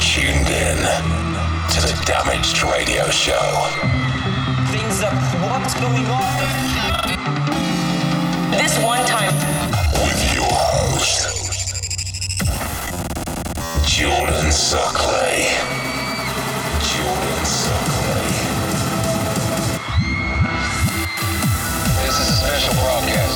tuned in to the Damaged Radio Show. Things up. What's going on? This one time. With your host, Jordan Suckley. Jordan Suckley. This is a special broadcast.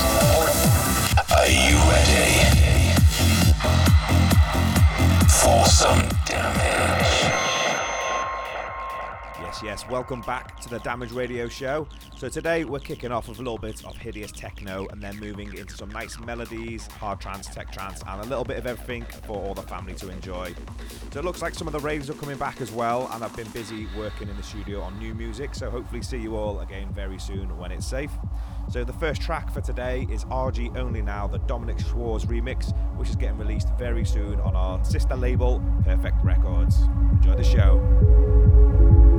Yes. Welcome back to the Damaged Radio Show. So today we're kicking off with a little bit of hideous techno and then moving into some nice melodies, hard trance, tech trance, and a little bit of everything for all the family to enjoy. So it looks like some of the raves are coming back as well, and I've been busy working in the studio on new music. So hopefully see you all again very soon when it's safe. So the first track for today is RG Only Now, the Dominic Schwartz remix, which is getting released very soon on our sister label, Perfect Records. Enjoy the show.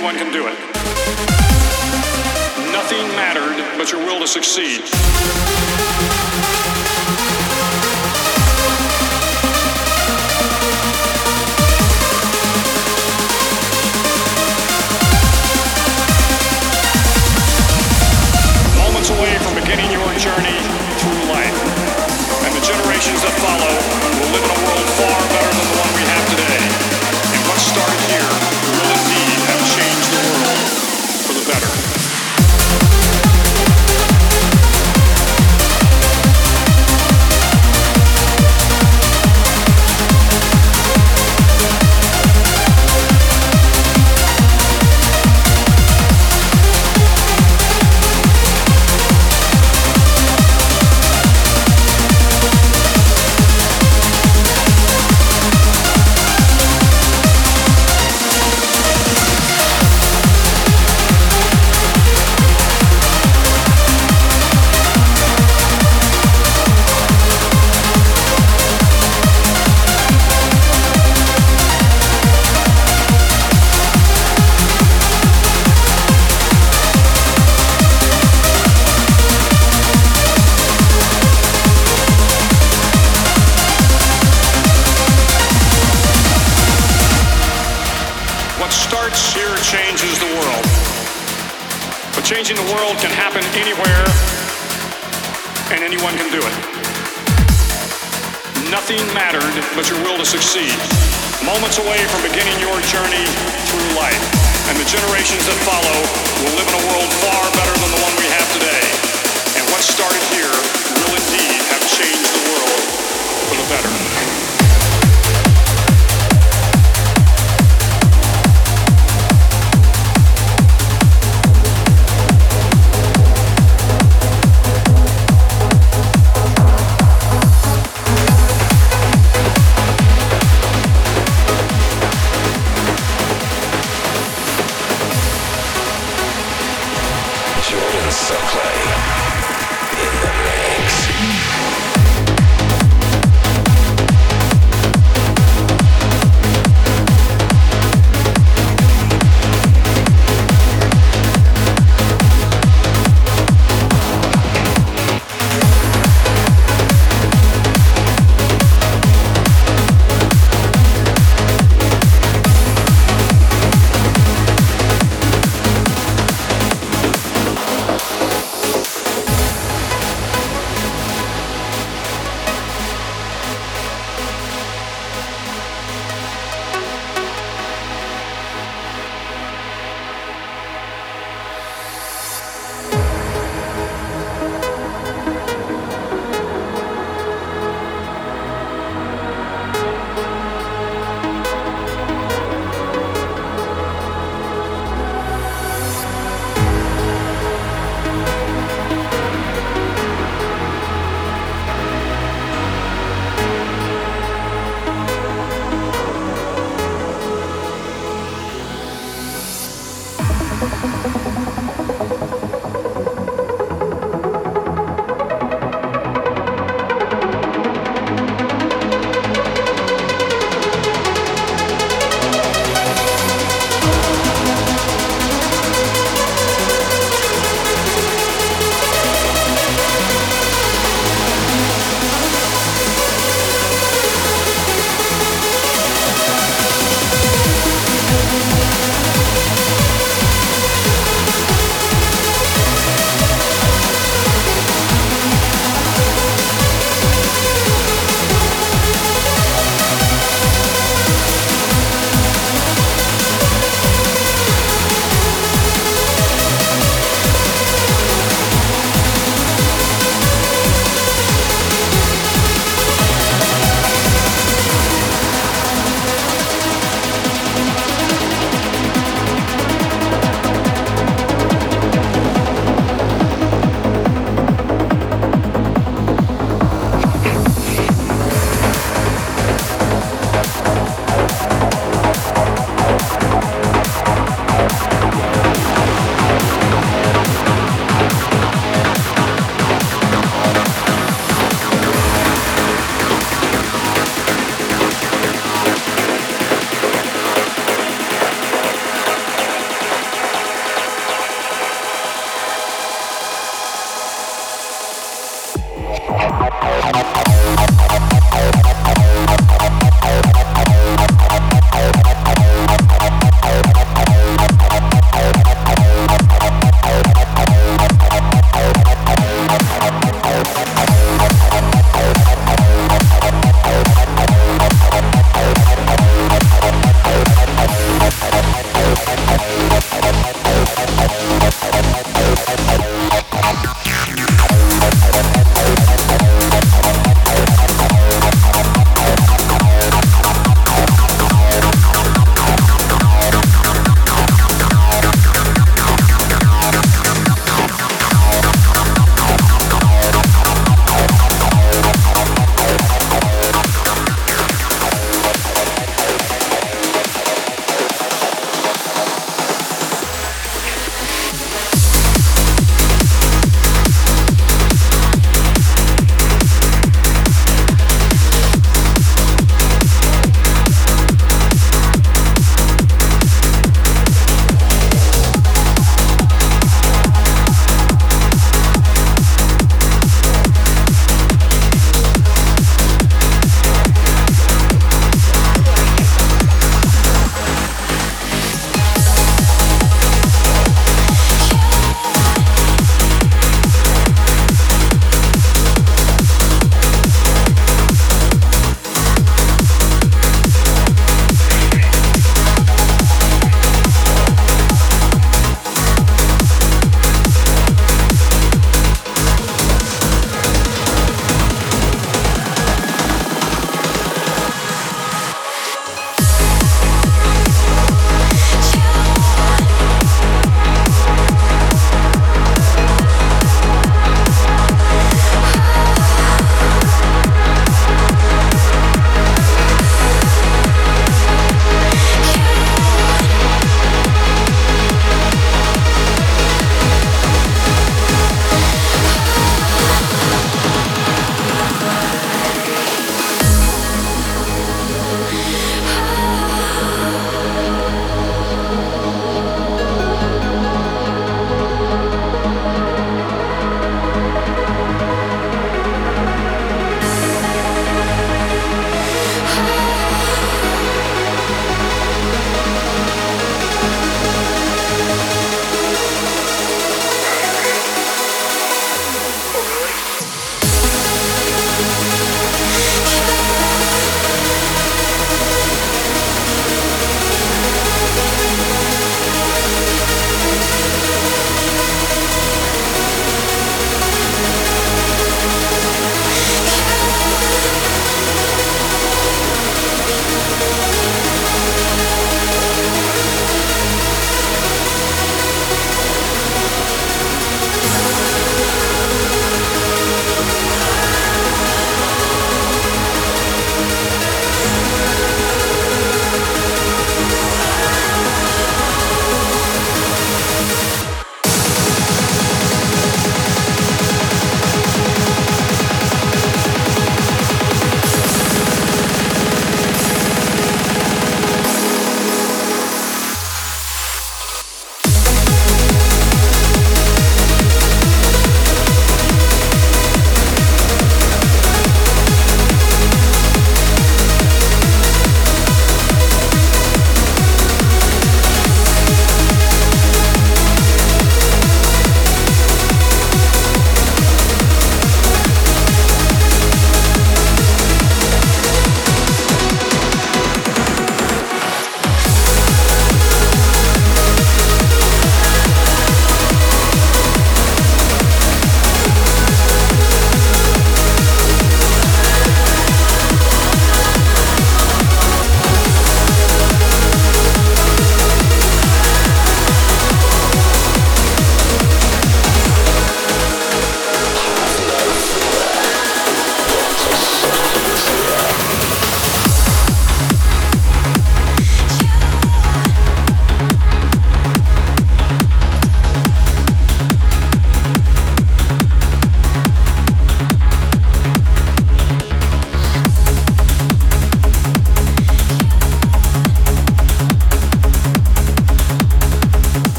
anyone can do it. Nothing mattered but your will to succeed. Moments away from beginning your journey through life and the generations that follow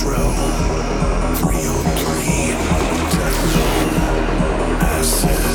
Metro 303 Death Zone Acid.